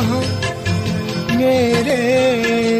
جہاں میرے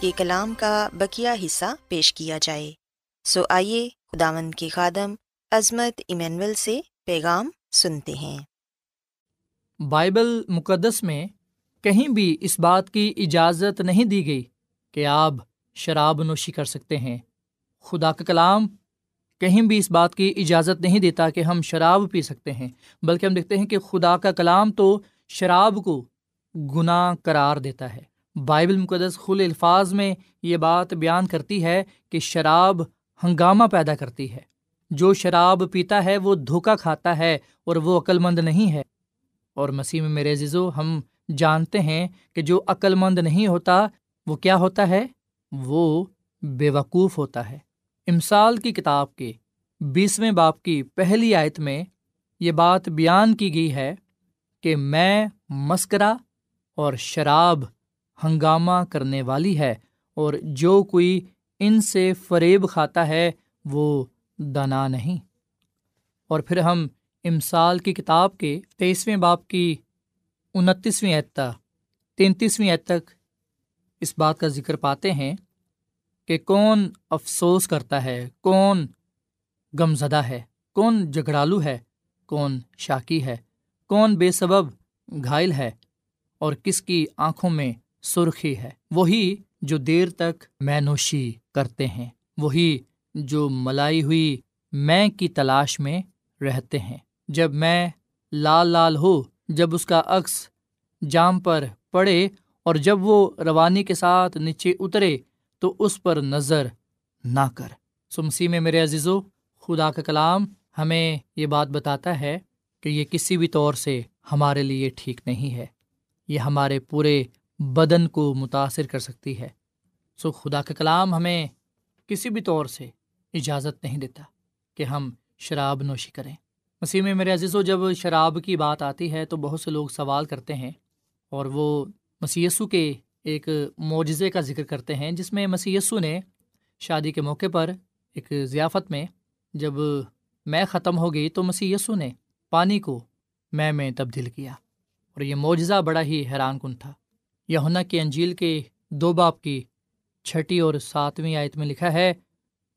کہ کلام کا بکیا حصہ پیش کیا جائے۔ سو آئیے خداون کے خادم عظمت ایمینول سے پیغام سنتے ہیں۔ بائبل مقدس میں کہیں بھی اس بات کی اجازت نہیں دی گئی کہ آپ شراب نوشی کر سکتے ہیں۔ خدا کا کلام کہیں بھی اس بات کی اجازت نہیں دیتا کہ ہم شراب پی سکتے ہیں، بلکہ ہم دیکھتے ہیں کہ خدا کا کلام تو شراب کو گناہ قرار دیتا ہے۔ بائبل مقدس خل الفاظ میں یہ بات بیان کرتی ہے کہ شراب ہنگامہ پیدا کرتی ہے۔ جو شراب پیتا ہے وہ دھوکا کھاتا ہے اور وہ عقل مند نہیں ہے۔ اور مسیح میں میرے عزیزو، ہم جانتے ہیں کہ جو عقل مند نہیں ہوتا، وہ کیا ہوتا ہے؟ وہ بے وقوف ہوتا ہے۔ امسال کی کتاب کے بیسویں باپ کی پہلی آیت میں یہ بات بیان کی گئی ہے کہ میں مسکرا اور شراب ہنگامہ کرنے والی ہے اور جو کوئی ان سے فریب کھاتا ہے، وہ دنا نہیں۔ اور پھر ہم امسال کی کتاب کے تیسویں باپ کی انتیسویں اعتہ تینتیسویں اعت تک اس بات کا ذکر پاتے ہیں کہ کون افسوس کرتا ہے، کون غم زدہ ہے، کون جھگڑالو ہے، کون شاکی ہے، کون بے سبب گھائل ہے اور کس کی آنکھوں میں سرخی ہے۔ وہی جو دیر تک میں نوشی کرتے ہیں۔ وہی جو ملائی ہوئی میں کی تلاش میں رہتے ہیں۔ جب میں لال لال ہو جب اس کا عکس جام پر پڑے اور جب وہ روانی کے ساتھ نیچے اترے، تو اس پر نظر نہ کر۔ سمسی میں میرے عزیزو، خدا کا کلام ہمیں یہ بات بتاتا ہے کہ یہ کسی بھی طور سے ہمارے لیے ٹھیک نہیں ہے۔ یہ ہمارے پورے بدن کو متاثر کر سکتی ہے۔ سو خدا کا کلام ہمیں کسی بھی طور سے اجازت نہیں دیتا کہ ہم شراب نوشی کریں۔ مسیح میں میرے عزیز و جب شراب کی بات آتی ہے تو بہت سے لوگ سوال کرتے ہیں اور وہ مسیسو کے ایک معجزے کا ذکر کرتے ہیں، جس میں مسیسو نے شادی کے موقع پر ایک ضیافت میں جب میں ختم ہو گئی تو مسی نے پانی کو میں میں تبدیل کیا۔ اور یہ معجزہ بڑا ہی حیران کن تھا۔ یہنا کی انجیل کے دو باپ کی چھٹی اور ساتویں آیت میں لکھا ہے،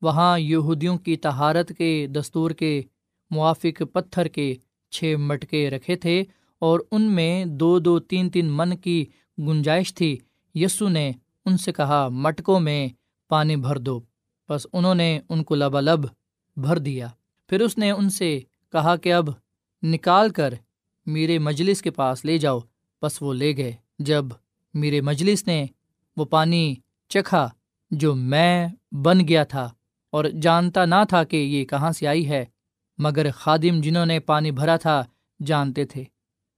وہاں یہودیوں کی تہارت کے دستور کے موافق پتھر کے چھ مٹکے رکھے تھے اور ان میں دو دو تین تین من کی گنجائش تھی۔ یسو نے ان سے کہا، مٹکوں میں پانی بھر دو۔ بس انہوں نے ان کو لبالب بھر دیا۔ پھر اس نے ان سے کہا کہ اب نکال کر میرے مجلس کے پاس لے جاؤ۔ بس وہ لے گئے۔ جب میرے مجلس نے وہ پانی چکھا جو میں بن گیا تھا اور جانتا نہ تھا کہ یہ کہاں سے آئی ہے، مگر خادم جنہوں نے پانی بھرا تھا جانتے تھے۔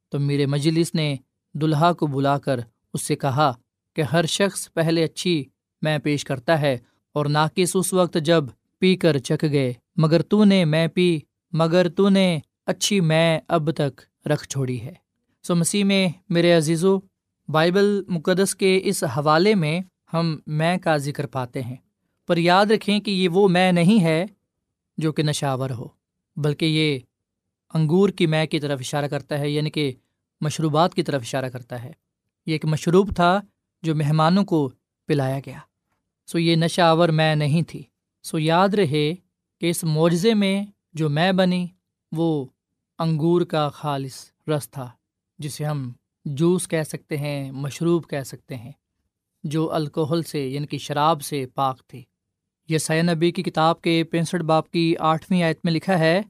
تو میرے مجلس نے دلہا کو بلا کر اس سے کہا کہ ہر شخص پہلے اچھی میں پیش کرتا ہے اور ناقص اس وقت جب پی کر چک گئے، مگر تو نے میں پی، مگر تو نے اچھی میں اب تک رکھ چھوڑی ہے۔ سو مسیح میں میرے عزیزو بائبل مقدس کے اس حوالے میں ہم میں کا ذکر پاتے ہیں۔ پر یاد رکھیں کہ یہ وہ میں نہیں ہے جو کہ نشاور ہو، بلکہ یہ انگور کی میں کی طرف اشارہ کرتا ہے یعنی کہ مشروبات کی طرف اشارہ کرتا ہے۔ یہ ایک مشروب تھا جو مہمانوں کو پلایا گیا۔ سو یہ نشہ آور میں نہیں تھی۔ سو یاد رہے کہ اس معجزے میں جو میں بنی، وہ انگور کا خالص رس تھا، جسے ہم جوس کہہ سکتے ہیں، مشروب کہہ سکتے ہیں، جو الکوہل سے یعنی کہ شراب سے پاک تھی یہ سیا نبی کی کتاب کے پینسٹھ باپ کی آٹھویں آیت میں لکھا ہے،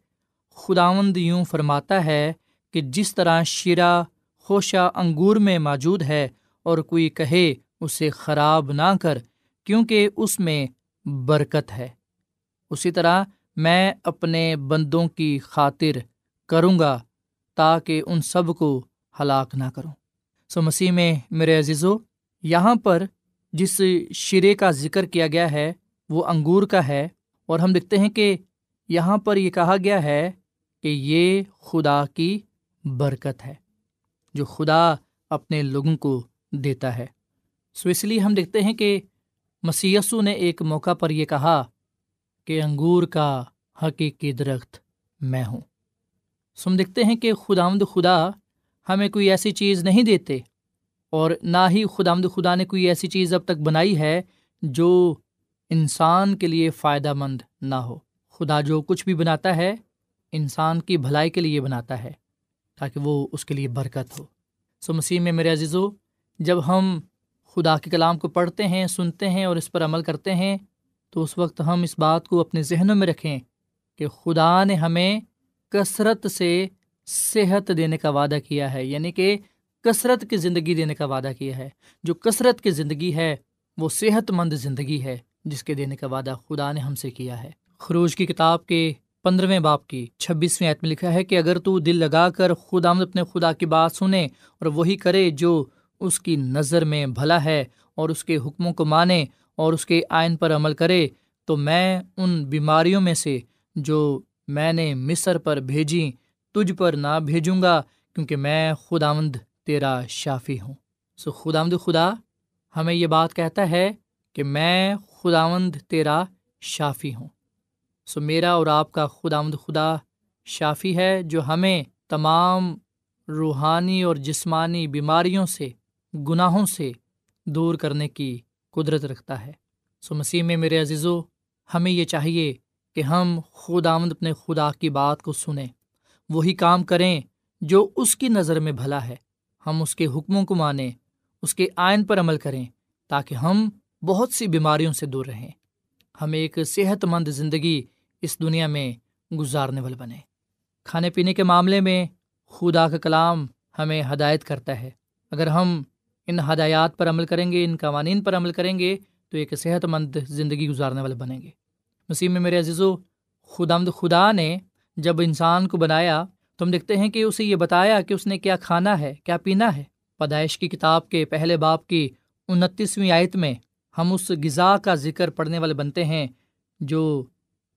خداوند یوں فرماتا ہے کہ جس طرح شیرہ، خوشہ انگور میں موجود ہے اور کوئی کہے اسے خراب نہ کر، کیونکہ اس میں برکت ہے۔ اسی طرح میں اپنے بندوں کی خاطر کروں گا تاکہ ان سب کو ہلاک نہ کروں۔ سو مسیح میں میرے عزیزو، یہاں پر جس شرے کا ذکر کیا گیا ہے، وہ انگور کا ہے۔ اور ہم دیکھتے ہیں کہ یہاں پر یہ کہا گیا ہے کہ یہ خدا کی برکت ہے، جو خدا اپنے لوگوں کو دیتا ہے۔ سو اس لیے ہم دیکھتے ہیں کہ مسیسو نے ایک موقع پر یہ کہا کہ انگور کا حقیقی درخت میں ہوں۔ سو ہم دیکھتے ہیں کہ خدا خدا ہمیں کوئی ایسی چیز نہیں دیتے، اور نہ ہی خدا آمد خدا نے کوئی ایسی چیز اب تک بنائی ہے جو انسان کے لیے فائدہ مند نہ ہو۔ خدا جو کچھ بھی بناتا ہے، انسان کی بھلائی کے لیے بناتا ہے، تاکہ وہ اس کے لیے برکت ہو۔ سو مسیح میں میرے عزیزو، جب ہم خدا کے کلام کو پڑھتے ہیں، سنتے ہیں اور اس پر عمل کرتے ہیں، تو اس وقت ہم اس بات کو اپنے ذہنوں میں رکھیں کہ خدا نے ہمیں کثرت سے صحت دینے کا وعدہ کیا ہے یعنی کہ کثرت کی زندگی دینے کا وعدہ کیا ہے۔ جو کثرت کی زندگی ہے، وہ صحت مند زندگی ہے، جس کے دینے کا وعدہ خدا نے ہم سے کیا ہے۔ خروج کی کتاب کے پندرہویں باپ کی چھبیسویں عید میں لکھا ہے کہ اگر تو دل لگا کر خدا اپنے خدا کی بات سنے اور وہی کرے جو اس کی نظر میں بھلا ہے اور اس کے حکموں کو مانے اور اس کے آئین پر عمل کرے، تو میں ان بیماریوں میں سے جو میں نے مصر پر بھیجی تجھ پر نہ بھیجوں گا، کیونکہ میں خدا مند تیرا شافی ہوں۔ سو خدا مد خدا ہمیں یہ بات کہتا ہے کہ میں خدا مند تیرا شافی ہوں۔ سو میرا اور آپ کا خدا خدا شافی ہے جو ہمیں تمام روحانی اور جسمانی بیماریوں سے، گناہوں سے دور کرنے کی قدرت رکھتا ہے۔ سو مسیح میں میرے عزیزو، ہمیں یہ چاہیے کہ ہم خود آمد اپنے خدا کی بات کو سنیں۔ وہی کام کریں جو اس کی نظر میں بھلا ہے۔ ہم اس کے حکموں کو مانیں، اس کے آئین پر عمل کریں تاکہ ہم بہت سی بیماریوں سے دور رہیں۔ ہم ایک صحت مند زندگی اس دنیا میں گزارنے والے بنے کھانے پینے کے معاملے میں خدا کا کلام ہمیں ہدایت کرتا ہے۔ اگر ہم ان ہدایات پر عمل کریں گے، ان قوانین پر عمل کریں گے، تو ایک صحت مند زندگی گزارنے والے بنیں گے۔ مسیح میں میرے عزیز و خدامد خدا نے جب انسان کو بنایا تو ہم دیکھتے ہیں کہ اسے یہ بتایا کہ اس نے کیا کھانا ہے، کیا پینا ہے۔ پیدائش کی کتاب کے پہلے باپ کی انتیسویں آیت میں ہم اس غذا کا ذکر پڑھنے والے بنتے ہیں، جو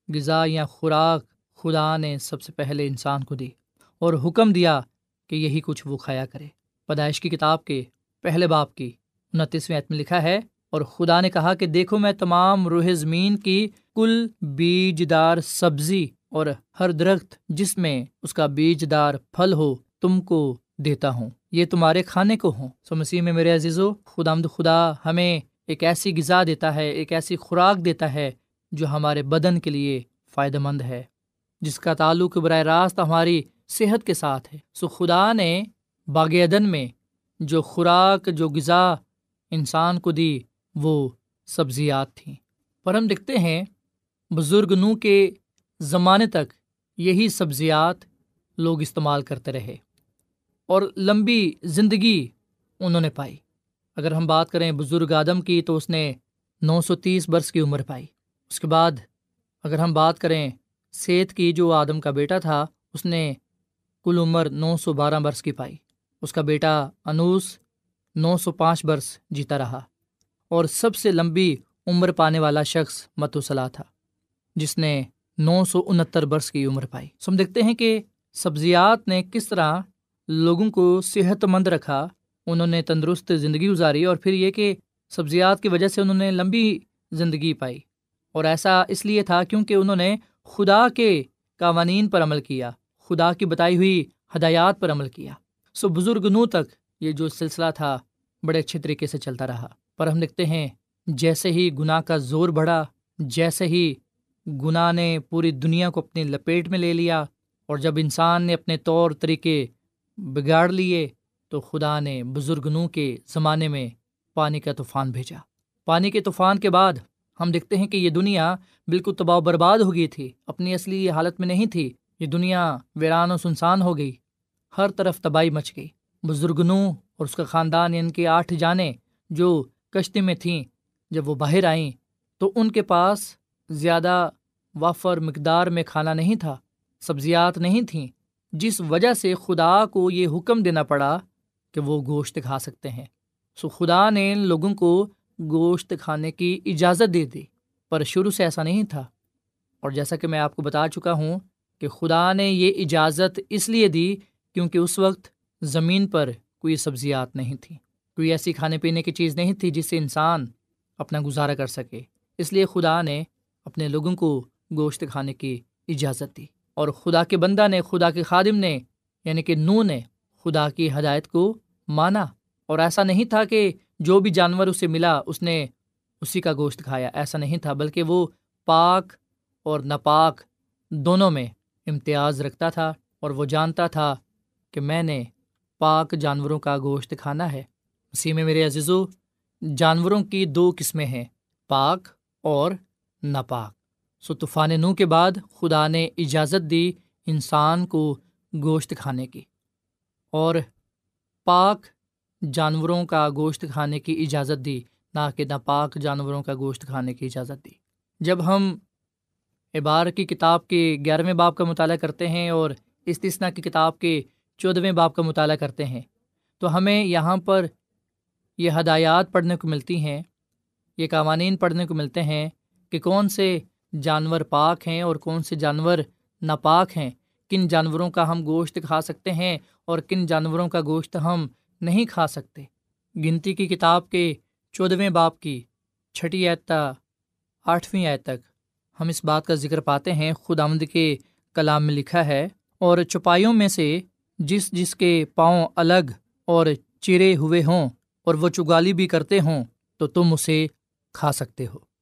غذا یا خوراک خدا نے سب سے پہلے انسان کو دی اور حکم دیا کہ یہی کچھ وہ کھایا کرے۔ پیدائش کی کتاب کے پہلے باپ کی انتیسویں عتم لکھا ہے، اور خدا نے کہا کہ دیکھو میں تمام روح زمین کی کل بیج دار سبزی اور ہر درخت جس میں اس کا بیج دار پھل ہو تم کو دیتا ہوں۔ یہ تمہارے کھانے کو ہوں۔ سو مسیح میں میرے عزیز و خدا آمد خدا ہمیں ایک ایسی غذا دیتا ہے، ایک ایسی خوراک دیتا ہے جو ہمارے بدن کے لیے فائدہ مند ہے، جس کا تعلق براہ راست ہماری صحت کے ساتھ ہے۔ سو خدا نے باغ عدن میں جو خوراک، جو غذا انسان کو دی، وہ سبزیات تھیں۔ پر ہم دیکھتے ہیں، بزرگ نو کے زمانے تک یہی سبزیات لوگ استعمال کرتے رہے اور لمبی زندگی انہوں نے پائی۔ اگر ہم بات کریں بزرگ آدم کی تو اس نے نو سو تیس برس کی عمر پائی۔ اس کے بعد اگر ہم بات کریں سیت کی جو آدم کا بیٹا تھا، اس نے کل عمر نو سو بارہ برس کی پائی۔ اس کا بیٹا انوس نو سو پانچ برس جیتا رہا۔ اور سب سے لمبی عمر پانے والا شخص متوسلا تھا، جس نے نو سو انہتر برس کی عمر پائی۔ سو ہم دیکھتے ہیں کہ سبزیات نے کس طرح لوگوں کو صحت مند رکھا، انہوں نے تندرست زندگی گزاری اور پھر یہ کہ سبزیات کی وجہ سے انہوں نے لمبی زندگی پائی۔ اور ایسا اس لیے تھا کیونکہ انہوں نے خدا کے قوانین پر عمل کیا، خدا کی بتائی ہوئی ہدایات پر عمل کیا۔ سو بزرگ نو تک یہ جو سلسلہ تھا بڑے اچھے طریقے سے چلتا رہا۔ پر ہم دیکھتے ہیں، جیسے ہی گناہ کا زور بڑھا، جیسے ہی گناہ نے پوری دنیا کو اپنی لپیٹ میں لے لیا اور جب انسان نے اپنے طور طریقے بگاڑ لیے تو خدا نے بزرگ نو کے زمانے میں پانی کا طوفان بھیجا۔ پانی کے طوفان کے بعد ہم دیکھتے ہیں کہ یہ دنیا بالکل تباہ برباد ہو گئی تھی، اپنی اصلی حالت میں نہیں تھی۔ یہ دنیا ویران و سنسان ہو گئی، ہر طرف تباہی مچ گئی۔ بزرگ نو اور اس کا خاندان یعنی ان کے آٹھ جانیں جو کشتی میں تھیں، جب وہ باہر آئیں تو ان کے پاس زیادہ وافر مقدار میں کھانا نہیں تھا، سبزیات نہیں تھیں، جس وجہ سے خدا کو یہ حکم دینا پڑا کہ وہ گوشت کھا سکتے ہیں۔ سو خدا نے ان لوگوں کو گوشت کھانے کی اجازت دے دی، پر شروع سے ایسا نہیں تھا۔ اور جیسا کہ میں آپ کو بتا چکا ہوں کہ خدا نے یہ اجازت اس لیے دی کیونکہ اس وقت زمین پر کوئی سبزیات نہیں تھیں، کوئی ایسی کھانے پینے کی چیز نہیں تھی جس سے انسان اپنا گزارا کر سکے۔ اس لیے خدا نے اپنے لوگوں کو گوشت کھانے کی اجازت دی۔ اور خدا کے بندہ نے، خدا کے خادم نے یعنی کہ نو نے خدا کی ہدایت کو مانا۔ اور ایسا نہیں تھا کہ جو بھی جانور اسے ملا، اس نے اسی کا گوشت کھایا۔ ایسا نہیں تھا، بلکہ وہ پاک اور ناپاک دونوں میں امتیاز رکھتا تھا۔ اور وہ جانتا تھا کہ میں نے پاک جانوروں کا گوشت کھانا ہے۔ اسی میں میرے عزیزو، جانوروں کی دو قسمیں ہیں، پاک اور ناپاک۔ سو طوفان نو کے بعد خدا نے اجازت دی انسان کو گوشت کھانے کی۔ اور پاک جانوروں کا گوشت کھانے کی اجازت دی، نہ کہ ناپاک جانوروں کا گوشت کھانے کی اجازت دی۔ جب ہم ابار کی کتاب کے گیارہویں باپ کا مطالعہ کرتے ہیں اور استثنا کی کتاب کے چودھویں باپ کا مطالعہ کرتے ہیں، تو ہمیں یہاں پر یہ ہدایات پڑھنے کو ملتی ہیں، یہ قوانین پڑھنے کو ملتے ہیں کہ کون سے جانور پاک ہیں اور کون سے جانور ناپاک ہیں؟ کن جانوروں کا ہم گوشت کھا سکتے ہیں اور کن جانوروں کا گوشت ہم نہیں کھا سکتے؟ گنتی کی کتاب کے چودھویں باپ کی چھٹی ایتا آٹھویں آئے تک ہم اس بات کا ذکر پاتے ہیں۔ خود آمد کے کلام میں لکھا ہے، اور چپائیوں میں سے جس جس کے پاؤں الگ اور چرے ہوئے ہوں اور وہ چگالی بھی کرتے ہوں تو تم اسے کھا سکتے ہو۔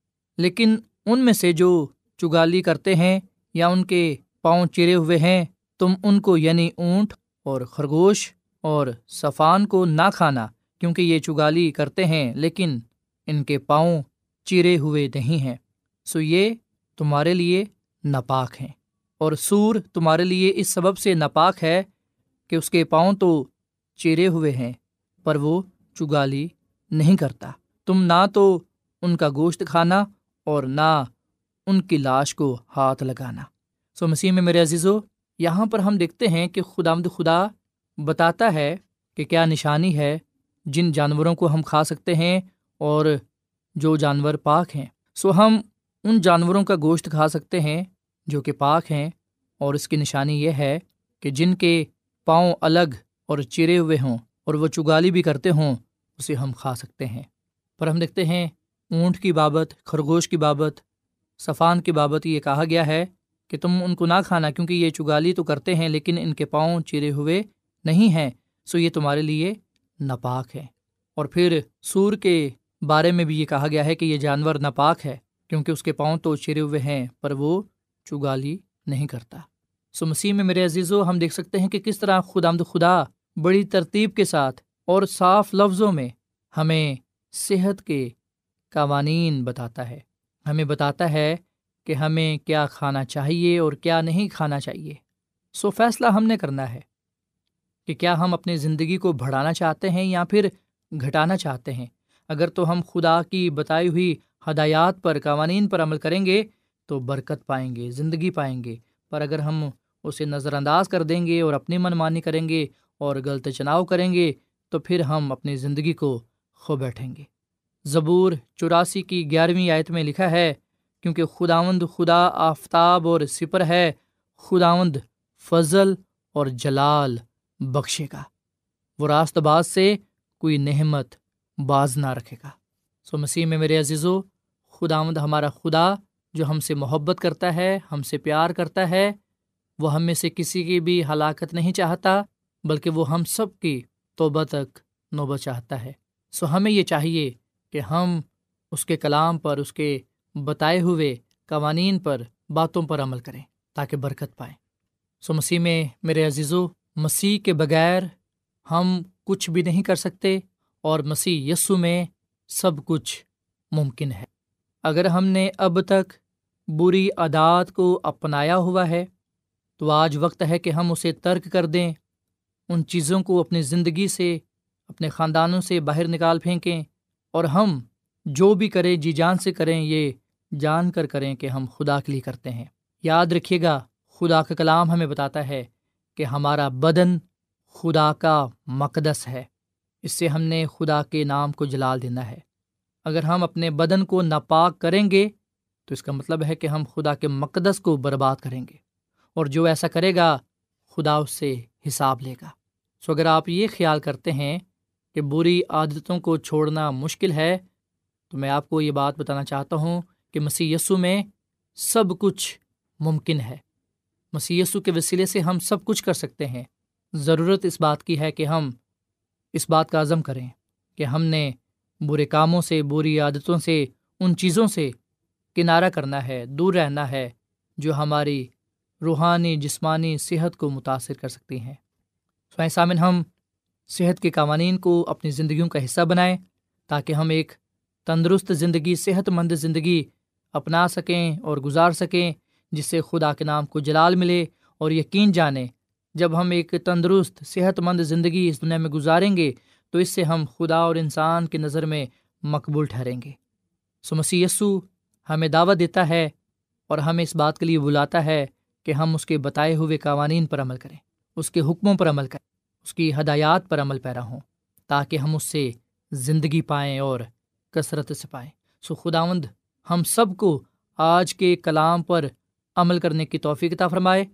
لیکن ان میں سے جو چگالی کرتے ہیں یا ان کے پاؤں چرے ہوئے ہیں، تم ان کو یعنی اونٹ اور خرگوش اور صفان کو نہ کھانا کیونکہ یہ چگالی کرتے ہیں، لیکن ان کے پاؤں چیرے ہوئے نہیں ہیں۔ سو یہ تمہارے لیے ناپاک ہیں۔ اور سور تمہارے لیے اس سبب سے ناپاک ہے کہ اس کے پاؤں تو چیرے ہوئے ہیں، پر وہ چگالی نہیں کرتا۔ تم نہ تو ان کا گوشت کھانا اور نہ ان کی لاش کو ہاتھ لگانا۔ سو مسیح میں میرے عزیزو، یہاں پر ہم دیکھتے ہیں کہ خدا مد خدا بتاتا ہے کہ کیا نشانی ہے جن جانوروں کو ہم کھا سکتے ہیں اور جو جانور پاک ہیں۔ سو ہم ان جانوروں کا گوشت کھا سکتے ہیں جو کہ پاک ہیں۔ اور اس کی نشانی یہ ہے کہ جن کے پاؤں الگ اور چرے ہوئے ہوں اور وہ چگالی بھی کرتے ہوں، اسے ہم کھا سکتے ہیں۔ پر ہم دیکھتے ہیں اونٹ کی بابت، خرگوش کی بابت، صفان کی بابت یہ کہا گیا ہے کہ تم ان کو نہ کھانا کیونکہ یہ چگالی تو کرتے ہیں لیکن ان کے پاؤں چرے ہوئے نہیں ہیں، سو یہ تمہارے لیے ناپاک ہے۔ اور پھر سور کے بارے میں بھی یہ کہا گیا ہے کہ یہ جانور ناپاک ہے کیونکہ اس کے پاؤں تو چرے ہوئے ہیں، پر وہ چگالی نہیں کرتا۔ سو مسیح میں میرے عزیز و ہم دیکھ سکتے ہیں کہ کس طرح خدا آمد خدا بڑی ترتیب کے ساتھ اور صاف لفظوں میں ہمیں صحت کے قوانین بتاتا ہے۔ ہمیں بتاتا ہے کہ ہمیں کیا کھانا چاہیے اور کیا نہیں کھانا چاہیے۔ سو فیصلہ ہم نے کرنا ہے کہ کیا ہم اپنی زندگی کو بڑھانا چاہتے ہیں یا پھر گھٹانا چاہتے ہیں۔ اگر تو ہم خدا کی بتائی ہوئی ہدایات پر، قوانین پر عمل کریں گے تو برکت پائیں گے، زندگی پائیں گے۔ پر اگر ہم اسے نظر انداز کر دیں گے اور اپنی من مانی کریں گے اور غلط چناؤ کریں گے تو پھر ہم اپنی زندگی کو کھو بیٹھیں گے۔ زبور چوراسی کی گیارہویں آیت میں لکھا ہے، کیونکہ خداوند خدا آفتاب اور سپر ہے، خداوند فضل اور جلال بخشے گا۔ وہ راست باز سے کوئی نحمت باز نہ رکھے گا۔ سو مسیح میں میرے عزیزو، خداوند ہمارا خدا جو ہم سے محبت کرتا ہے، ہم سے پیار کرتا ہے، وہ ہم میں سے کسی کی بھی ہلاکت نہیں چاہتا، بلکہ وہ ہم سب کی توبہ تک نوبت چاہتا ہے۔ سو ہمیں یہ چاہیے کہ ہم اس کے کلام پر، اس کے بتائے ہوئے قوانین پر باتوں پر عمل کریں تاکہ برکت پائیں۔ سو مسیح میں میرے عزیز و مسیح کے بغیر ہم کچھ بھی نہیں کر سکتے اور مسیح یسو میں سب کچھ ممکن ہے۔ اگر ہم نے اب تک بری عادات کو اپنایا ہوا ہے، تو آج وقت ہے کہ ہم اسے ترک کر دیں، ان چیزوں کو اپنی زندگی سے، اپنے خاندانوں سے باہر نکال پھینکیں اور ہم جو بھی کریں جی جان سے کریں، یہ جان کر کریں کہ ہم خدا کے لیے کرتے ہیں۔ یاد رکھیے گا، خدا کا کلام ہمیں بتاتا ہے کہ ہمارا بدن خدا کا مقدس ہے۔ اس سے ہم نے خدا کے نام کو جلال دینا ہے۔ اگر ہم اپنے بدن کو ناپاک کریں گے، تو اس کا مطلب ہے کہ ہم خدا کے مقدس کو برباد کریں گے۔ اور جو ایسا کرے گا، خدا اس سے حساب لے گا۔ سو اگر آپ یہ خیال کرتے ہیں کہ بری عادتوں کو چھوڑنا مشکل ہے، تو میں آپ کو یہ بات بتانا چاہتا ہوں کہ مسی یسو میں سب کچھ ممکن ہے۔ مسی یسو کے وسیلے سے ہم سب کچھ کر سکتے ہیں۔ ضرورت اس بات کی ہے کہ ہم اس بات کا عزم کریں کہ ہم نے برے کاموں سے، بری عادتوں سے، ان چیزوں سے کنارہ کرنا ہے، دور رہنا ہے جو ہماری روحانی، جسمانی صحت کو متاثر کر سکتی ہیں۔ سوائیں سامن ہم صحت کے قوانین کو اپنی زندگیوں کا حصہ بنائیں تاکہ ہم ایک تندرست زندگی صحت مند زندگی اپنا سکیں اور گزار سکیں، جس سے خدا کے نام کو جلال ملے اور یقین جانیں جب ہم ایک تندرست صحت مند زندگی اس دنیا میں گزاریں گے، تو اس سے ہم خدا اور انسان کی نظر میں مقبول ٹھہریں گے۔ سو یسو ہمیں دعوت دیتا ہے اور ہمیں اس بات کے لیے بلاتا ہے کہ ہم اس کے بتائے ہوئے قوانین پر عمل کریں، اس کے حکموں پر عمل کریں۔ اس کی ہدایات پر عمل پیرا ہوں، تاکہ ہم اس سے زندگی پائیں اور کثرت سے پائیں۔ سو خداوند، ہم سب کو آج کے کلام پر عمل کرنے کی توفیق عطا فرمائے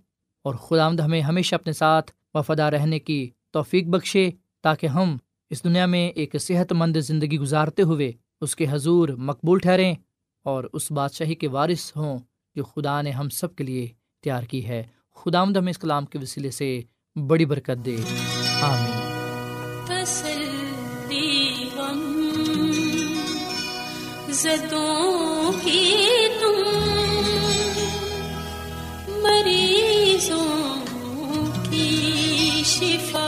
اور خداوند ہمیں ہمیشہ اپنے ساتھ وفادہ رہنے کی توفیق بخشے، تاکہ ہم اس دنیا میں ایک صحت مند زندگی گزارتے ہوئے اس کے حضور مقبول ٹھہریں اور اس بادشاہی کے وارث ہوں جو خدا نے ہم سب کے لیے تیار کی ہے۔ خدا آمد ہمیں اس کلام کے وسیلے سے بڑی برکت دے۔ آمین۔ زدوں کی تم مریضوں کی شفا